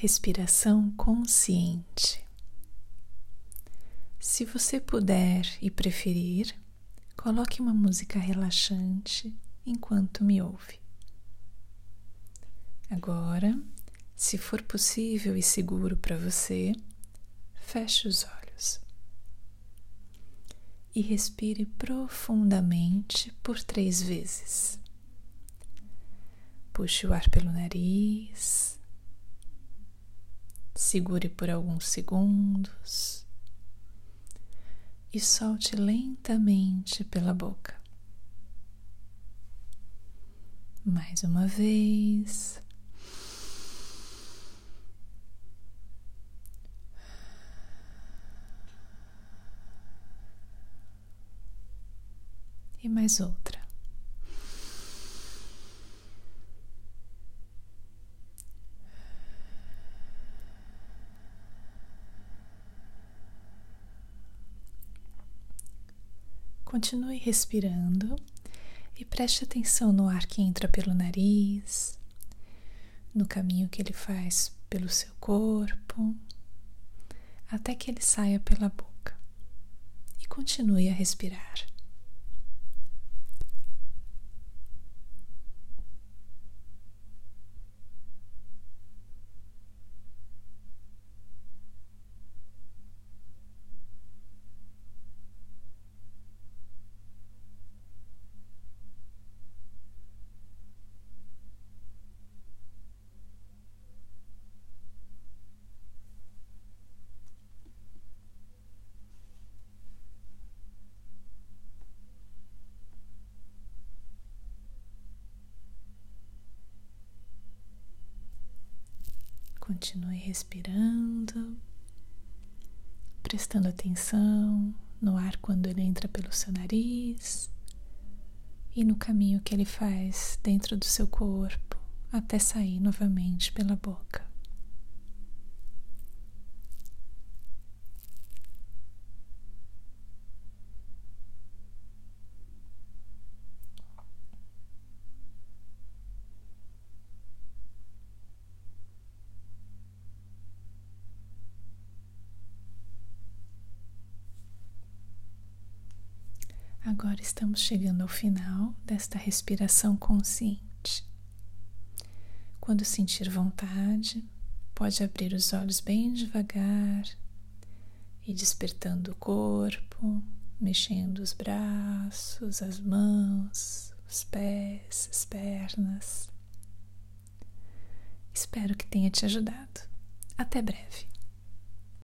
respiração consciente. Se você puder e preferir, coloque uma música relaxante enquanto me ouve. Agora, se for possível e seguro para você, feche os olhos e respire profundamente por três vezes. Puxe o ar pelo nariz segure por alguns segundos e solte lentamente pela boca. Mais uma vez. E mais outra. Continue respirando e preste atenção no ar que entra pelo nariz, no caminho que ele faz pelo seu corpo, até que ele saia pela boca. E continue a respirar. Continue respirando, prestando atenção no ar quando ele entra pelo seu nariz e no caminho que ele faz dentro do seu corpo até sair novamente pela boca. Agora estamos chegando ao final desta respiração consciente. Quando sentir vontade, pode abrir os olhos bem devagar e despertando o corpo, mexendo os braços, as mãos, os pés, as pernas. Espero que tenha te ajudado. Até breve.